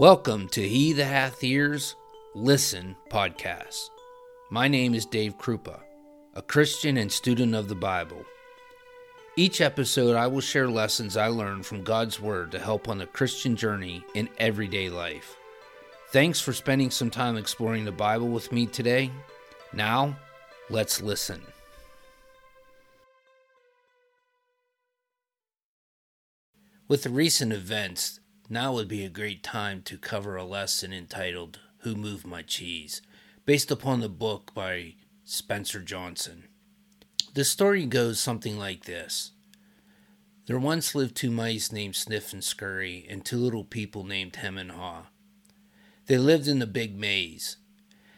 Welcome to He That Hath Ears, Listen podcast. My name is Dave Krupa, a Christian and student of the Bible. Each episode, I will share lessons I learned from God's Word to help on the Christian journey in everyday life. Thanks for spending some time exploring the Bible with me today. Now, let's listen. With the recent events, now would be a great time to cover a lesson entitled Who Moved My Cheese, based upon the book by Spencer Johnson. The story goes something like this There once lived two mice named Sniff and Scurry, and two little people named Hem and Haw. They lived in the big maze.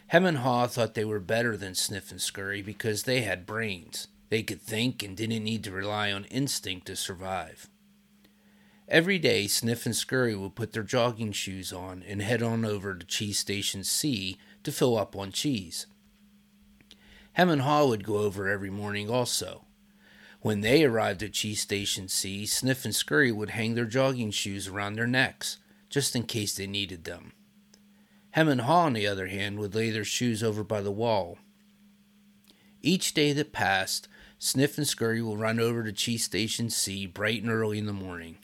Hem and Haw thought they were better than Sniff and Scurry because they had brains. They could think and didn't need to rely on instinct to survive. Every day, Sniff and Scurry would put their jogging shoes on and head on over to Cheese Station C to fill up on cheese. Hem and Haw would go over every morning also. When they arrived at Cheese Station C, Sniff and Scurry would hang their jogging shoes around their necks, just in case they needed them. Hem and Haw, on the other hand, would lay their shoes over by the wall. Each day that passed, Sniff and Scurry would run over to Cheese Station C bright and early in the morning.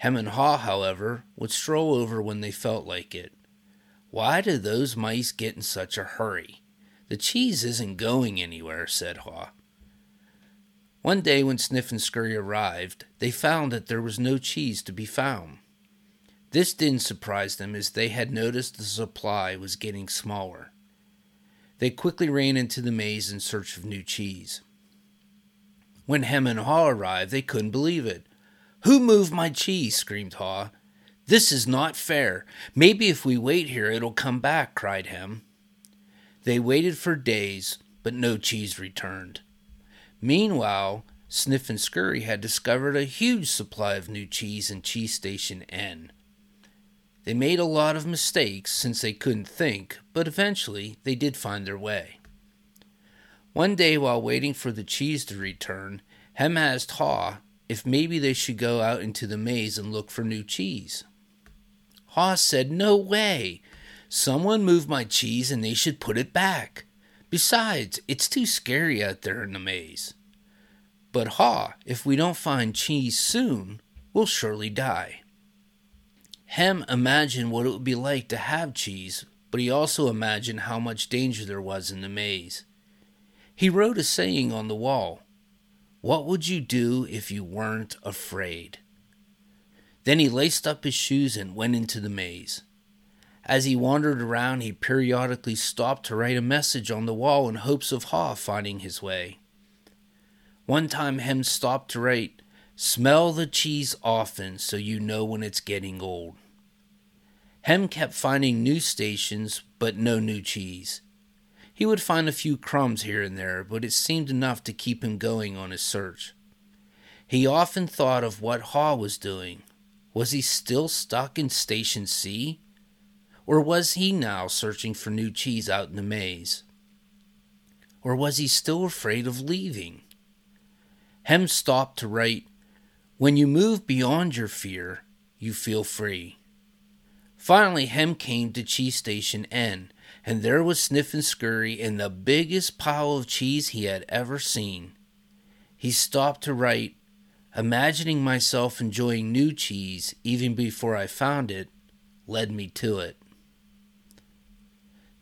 Hem and Haw, however, would stroll over when they felt like it. Why do those mice get in such a hurry? The cheese isn't going anywhere, said Haw. One day when Sniff and Scurry arrived, they found that there was no cheese to be found. This didn't surprise them as they had noticed the supply was getting smaller. They quickly ran into the maze in search of new cheese. When Hem and Haw arrived, they couldn't believe it. Who moved my cheese? screamed Haw. This is not fair. Maybe if we wait here it'll come back, cried Hem. They waited for days, but no cheese returned. Meanwhile, Sniff and Scurry had discovered a huge supply of new cheese in Cheese Station N. They made a lot of mistakes since they couldn't think, but eventually they did find their way. One day, while waiting for the cheese to return, Hem asked Haw if maybe they should go out into the maze and look for new cheese. Haw said, No way. Someone moved my cheese and they should put it back. Besides, it's too scary out there in the maze. But Haw, if we don't find cheese soon, we'll surely die. Hem imagined what it would be like to have cheese, but he also imagined how much danger there was in the maze. He wrote a saying on the wall what would you do if you weren't afraid? Then he laced up his shoes and went into the maze. As he wandered around, he periodically stopped to write a message on the wall in hopes of Haw finding his way. One time, Hem stopped to write, Smell the cheese often so you know when it's getting old. Hem kept finding new stations, but no new cheese. He would find a few crumbs here and there, but it seemed enough to keep him going on his search. He often thought of what Haw was doing. Was he still stuck in Station C? Or was he now searching for new cheese out in the maze? Or was he still afraid of leaving? Hem stopped to write, When you move beyond your fear, you feel free. Finally, Hem came to Cheese Station N and there was Sniff and Scurry in the biggest pile of cheese he had ever seen. He stopped to write, imagining myself enjoying new cheese even before I found it, led me to it.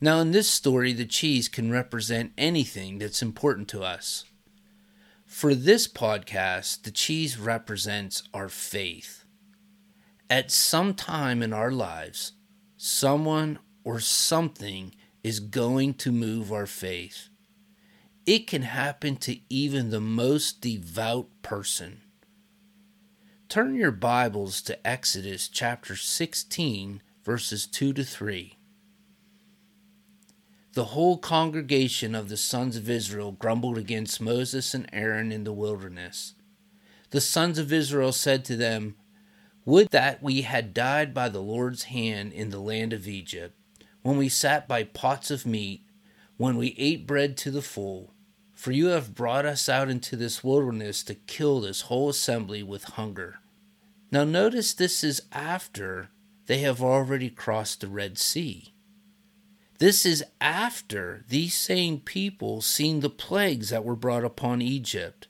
Now, in this story, the cheese can represent anything that's important to us. For this podcast, the cheese represents our faith. At some time in our lives, someone or something is going to move our faith. It can happen to even the most devout person. Turn your Bibles to Exodus chapter 16, verses 2 to 3. The whole congregation of the sons of Israel grumbled against Moses and Aaron in the wilderness. The sons of Israel said to them, Would that we had died by the Lord's hand in the land of Egypt when we sat by pots of meat, when we ate bread to the full. For you have brought us out into this wilderness to kill this whole assembly with hunger. Now, notice this is after they have already crossed the Red Sea. This is after these same people seen the plagues that were brought upon Egypt.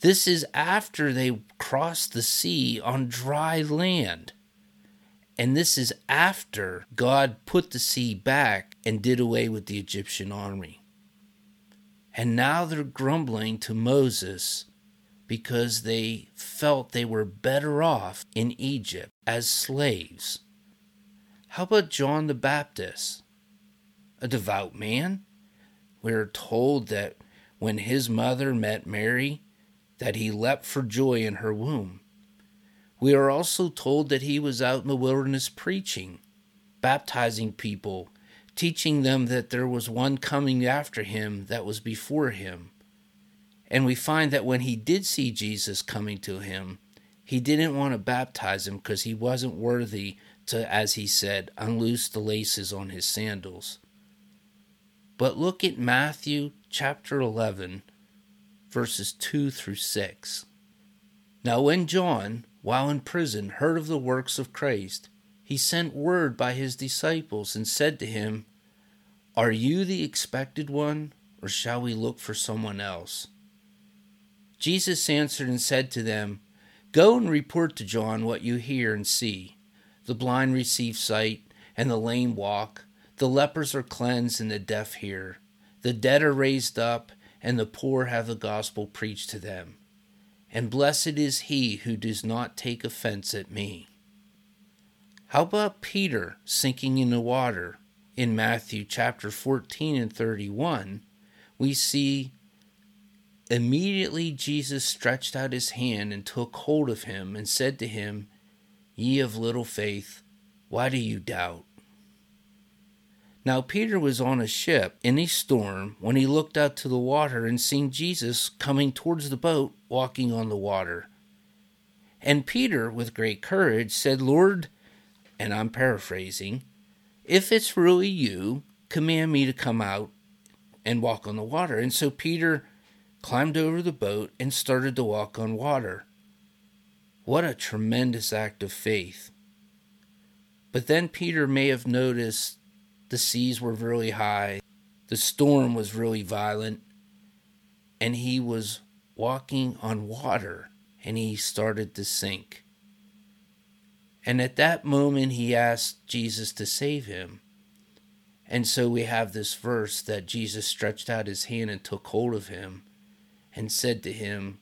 This is after they crossed the sea on dry land. And this is after God put the sea back and did away with the Egyptian army. And now they're grumbling to Moses because they felt they were better off in Egypt as slaves. How about John the Baptist? A devout man? We're told that when his mother met Mary, that he leapt for joy in her womb. We are also told that he was out in the wilderness preaching, baptizing people, teaching them that there was one coming after him that was before him. And we find that when he did see Jesus coming to him, he didn't want to baptize him because he wasn't worthy to, as he said, unloose the laces on his sandals. But look at Matthew chapter 11, verses 2 through 6. Now, when John, while in prison, heard of the works of Christ, he sent word by his disciples and said to him, Are you the expected one, or shall we look for someone else? Jesus answered and said to them, Go and report to John what you hear and see. The blind receive sight, and the lame walk, the lepers are cleansed, and the deaf hear. The dead are raised up, and the poor have the gospel preached to them. And blessed is he who does not take offense at me. How about Peter sinking in the water? In Matthew chapter 14 and 31, we see immediately Jesus stretched out his hand and took hold of him and said to him, Ye of little faith, why do you doubt? Now Peter was on a ship in a storm when he looked out to the water and seen Jesus coming towards the boat walking on the water. And Peter, with great courage, said, Lord, and I'm paraphrasing, if it's really you, command me to come out and walk on the water. And so Peter climbed over the boat and started to walk on water. What a tremendous act of faith. But then Peter may have noticed the seas were really high, the storm was really violent, and he was walking on water and he started to sink. And at that moment, he asked Jesus to save him. And so we have this verse that Jesus stretched out his hand and took hold of him and said to him,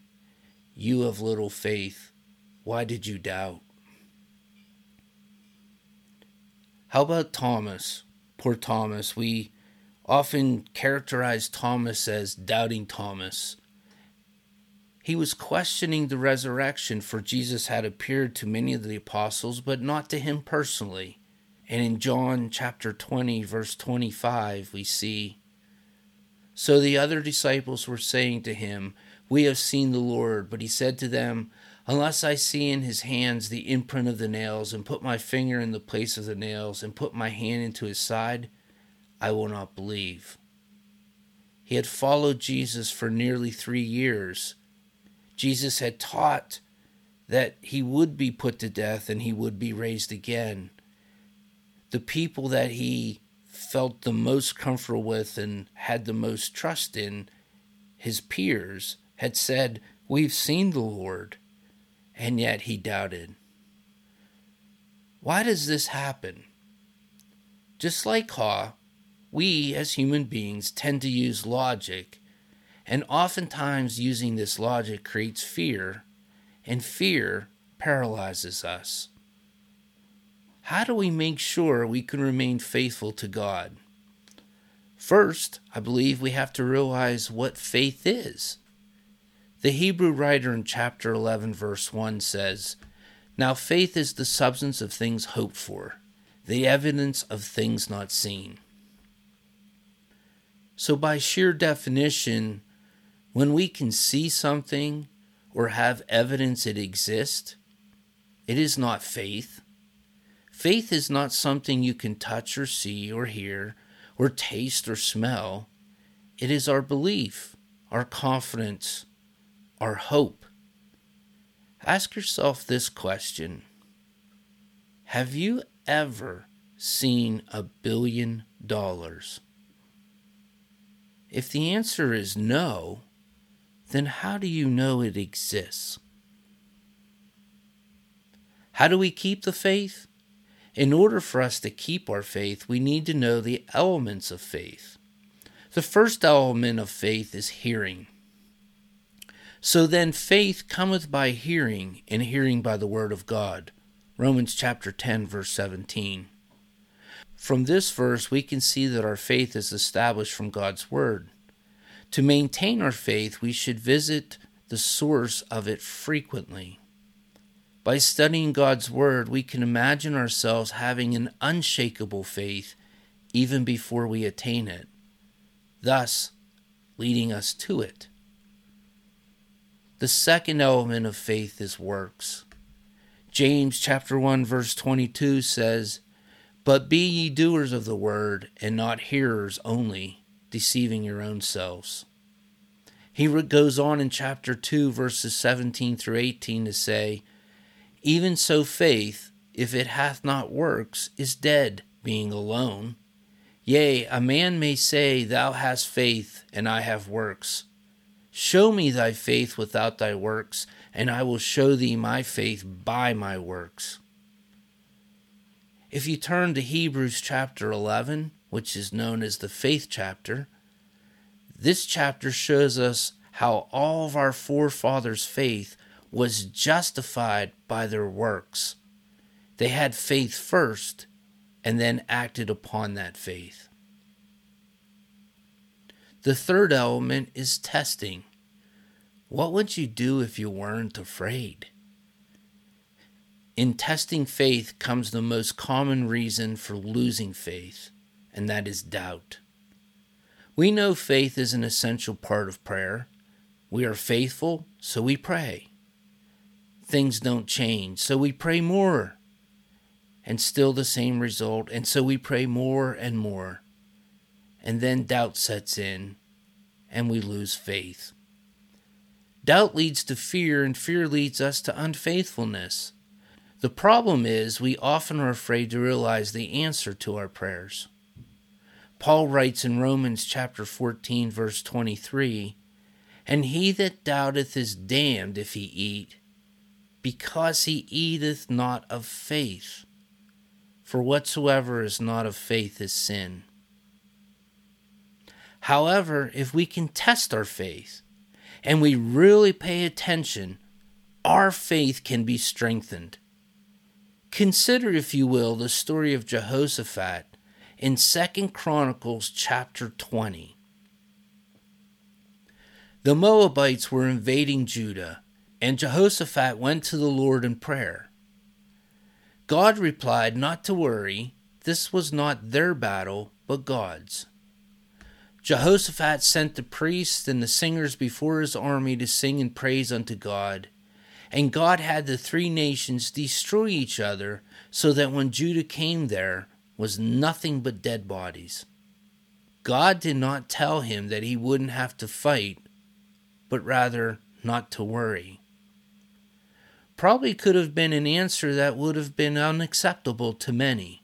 You of little faith, why did you doubt? How about Thomas? Poor Thomas. We often characterize Thomas as doubting Thomas. He was questioning the resurrection, for Jesus had appeared to many of the apostles, but not to him personally. And in John chapter 20, verse 25, we see So the other disciples were saying to him, We have seen the Lord. But he said to them, Unless I see in his hands the imprint of the nails, and put my finger in the place of the nails, and put my hand into his side, I will not believe. He had followed Jesus for nearly three years Jesus had taught that he would be put to death and he would be raised again. The people that he felt the most comfortable with and had the most trust in, his peers, had said, We've seen the Lord. And yet he doubted. Why does this happen? Just like Haw, we as human beings tend to use logic and oftentimes, using this logic creates fear, and fear paralyzes us. How do we make sure we can remain faithful to God? First, I believe we have to realize what faith is. The Hebrew writer in chapter 11, verse 1 says, Now faith is the substance of things hoped for, the evidence of things not seen. So, by sheer definition, when we can see something or have evidence it exists, it is not faith. Faith is not something you can touch or see or hear or taste or smell. It is our belief, our confidence, our hope. Ask yourself this question Have you ever seen a billion dollars? If the answer is no, then how do you know it exists? How do we keep the faith? In order for us to keep our faith, we need to know the elements of faith. The first element of faith is hearing. So then, faith cometh by hearing, and hearing by the word of God. Romans chapter 10, verse 17. From this verse, we can see that our faith is established from God's word. To maintain our faith, we should visit the source of it frequently. By studying God's Word, we can imagine ourselves having an unshakable faith even before we attain it, thus leading us to it. The second element of faith is works. James chapter 1 verse 22 says, "But be ye doers of the word and not hearers only, deceiving your own selves. He goes on in chapter 2, verses 17 through 18 to say, Even so, faith, if it hath not works, is dead, being alone. Yea, a man may say, Thou hast faith, and I have works. Show me thy faith without thy works, and I will show thee my faith by my works. If you turn to Hebrews chapter 11, which is known as the faith chapter, this chapter shows us how all of our forefathers' faith was justified by their works. They had faith first and then acted upon that faith. The third element is testing. What would you do if you weren't afraid? In testing faith comes the most common reason for losing faith, and that is doubt. We know faith is an essential part of prayer. We are faithful, so we pray. Things don't change, so we pray more. And still the same result, and so we pray more and more. And then doubt sets in, and we lose faith. Doubt leads to fear, and fear leads us to unfaithfulness. The problem is we often are afraid to realize the answer to our prayers. Paul writes in Romans chapter 14 verse 23, And he that doubteth is damned if he eat, because he eateth not of faith. For whatsoever is not of faith is sin. However, if we can test our faith and we really pay attention, our faith can be strengthened. Consider, if you will, the story of Jehoshaphat in 2 Chronicles chapter 20. The Moabites were invading Judah, and Jehoshaphat went to the Lord in prayer. God replied not to worry, this was not their battle, but God's. Jehoshaphat sent the priests and the singers before his army to sing and praise unto God, and God had the three nations destroy each other, so that when Judah came there was nothing but dead bodies. God did not tell him that he wouldn't have to fight, but rather not to worry. Probably could have been an answer that would have been unacceptable to many.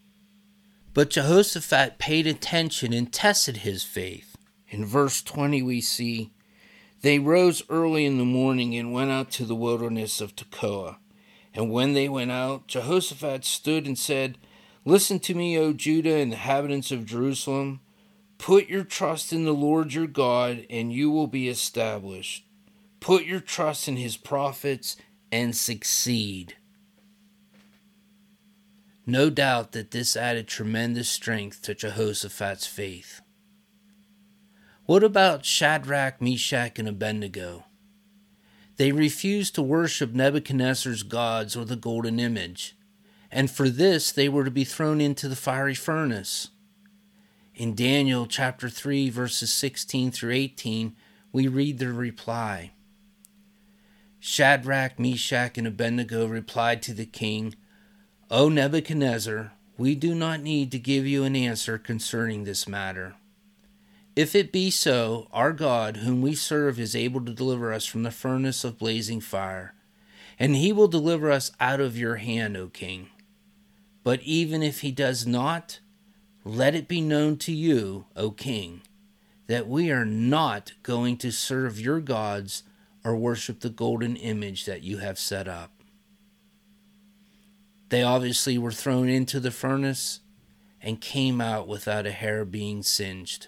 But Jehoshaphat paid attention and tested his faith. In verse 20, we see they rose early in the morning and went out to the wilderness of Tekoa. And when they went out, Jehoshaphat stood and said, Listen to me, O Judah and inhabitants of Jerusalem. Put your trust in the Lord your God, and you will be established. Put your trust in his prophets and succeed. No doubt that this added tremendous strength to Jehoshaphat's faith. What about Shadrach, Meshach, and Abednego? They refused to worship Nebuchadnezzar's gods or the golden image, and for this they were to be thrown into the fiery furnace. In Daniel chapter 3, verses 16 through 18, we read their reply. Shadrach, Meshach, and Abednego replied to the king, O Nebuchadnezzar, we do not need to give you an answer concerning this matter. If it be so, our God, whom we serve, is able to deliver us from the furnace of blazing fire, and he will deliver us out of your hand, O king. But even if he does not, let it be known to you, O king, that we are not going to serve your gods or worship the golden image that you have set up. They obviously were thrown into the furnace and came out without a hair being singed.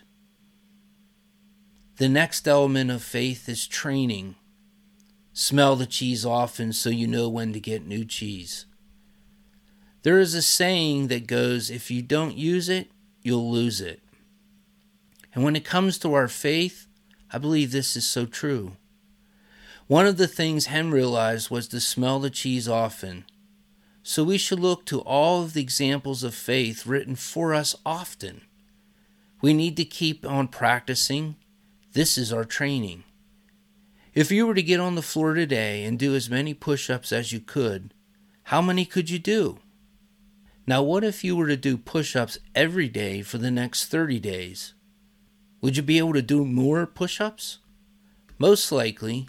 The next element of faith is training. Smell the cheese often so you know when to get new cheese. There is a saying that goes if you don't use it, you'll lose it. And when it comes to our faith, I believe this is so true. One of the things Hem realized was to smell the cheese often. So we should look to all of the examples of faith written for us often. We need to keep on practicing. This is our training. If you were to get on the floor today and do as many push ups as you could, how many could you do? Now, what if you were to do push ups every day for the next 30 days? Would you be able to do more push ups? Most likely.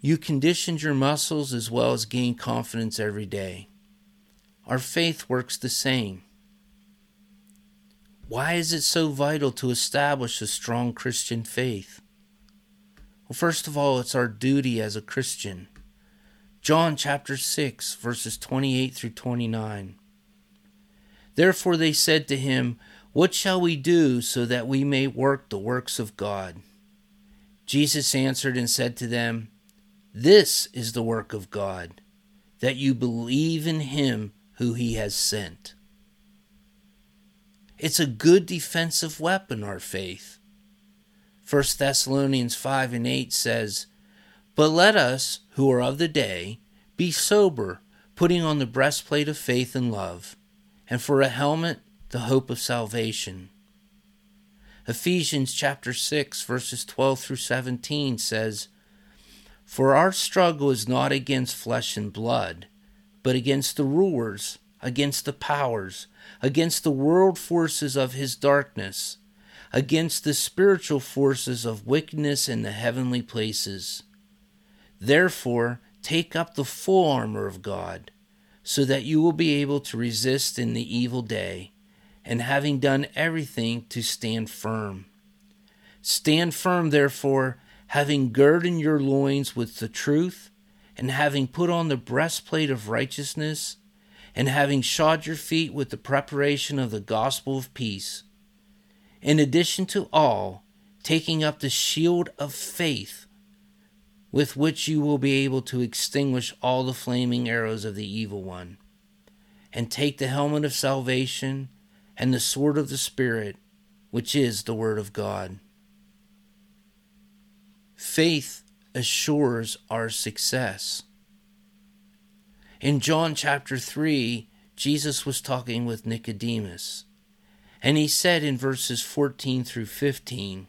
You conditioned your muscles as well as gain confidence every day. Our faith works the same. Why is it so vital to establish a strong Christian faith? Well, first of all, it's our duty as a Christian. John chapter 6, verses 28 through 29. Therefore they said to him, What shall we do so that we may work the works of God? Jesus answered and said to them, This is the work of God, that you believe in him who he has sent. It's a good defensive weapon, our faith. 1 Thessalonians 5 and 8 says, But let us, who are of the day, be sober, putting on the breastplate of faith and love, and for a helmet, the hope of salvation. Ephesians chapter 6 verses 12 through 17 says, For our struggle is not against flesh and blood, but against the rulers, against the powers, against the world forces of his darkness, against the spiritual forces of wickedness in the heavenly places. Therefore, take up the full armor of God, so that you will be able to resist in the evil day, and having done everything, to stand firm. Stand firm, therefore, having girded your loins with the truth, and having put on the breastplate of righteousness, and having shod your feet with the preparation of the gospel of peace in addition to all, taking up the shield of faith, with which you will be able to extinguish all the flaming arrows of the evil one, and take the helmet of salvation and the sword of the Spirit, which is the Word of God. Faith assures our success. In John chapter 3, Jesus was talking with Nicodemus. And he said in verses 14 through 15,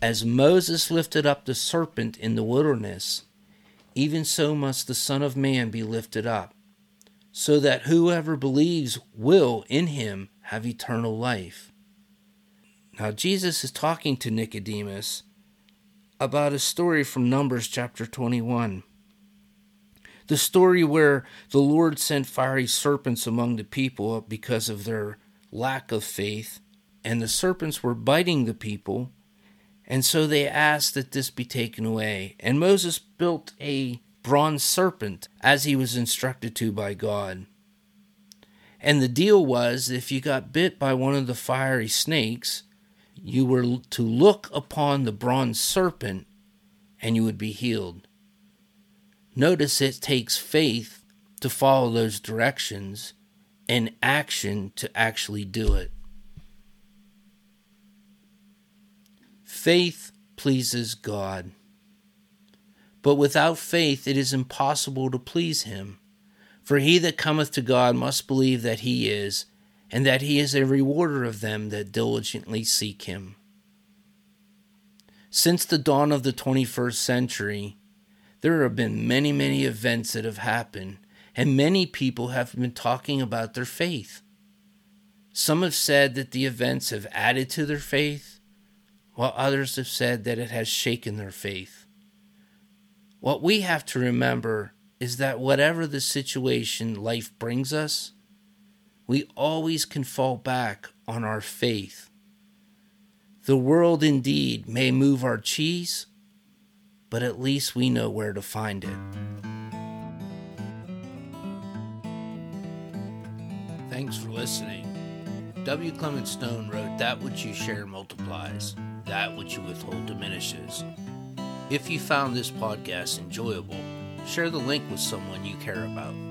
As Moses lifted up the serpent in the wilderness, even so must the Son of Man be lifted up, so that whoever believes will in him have eternal life. Now, Jesus is talking to Nicodemus about a story from Numbers chapter 21. The story where the Lord sent fiery serpents among the people because of their lack of faith, and the serpents were biting the people, and so they asked that this be taken away. And Moses built a bronze serpent as he was instructed to by God. And the deal was if you got bit by one of the fiery snakes, you were to look upon the bronze serpent and you would be healed. Notice it takes faith to follow those directions and action to actually do it. Faith pleases God. But without faith it is impossible to please him. For he that cometh to God must believe that he is, and that he is a rewarder of them that diligently seek him. Since the dawn of the 21st century, there have been many, many events that have happened and many people have been talking about their faith. Some have said that the events have added to their faith, while others have said that it has shaken their faith. What we have to remember is that whatever the situation life brings us, we always can fall back on our faith. The world indeed may move our cheese, but at least we know where to find it. Thanks for listening. W. Clement Stone wrote, That which you share multiplies, that which you withhold diminishes. If you found this podcast enjoyable, share the link with someone you care about.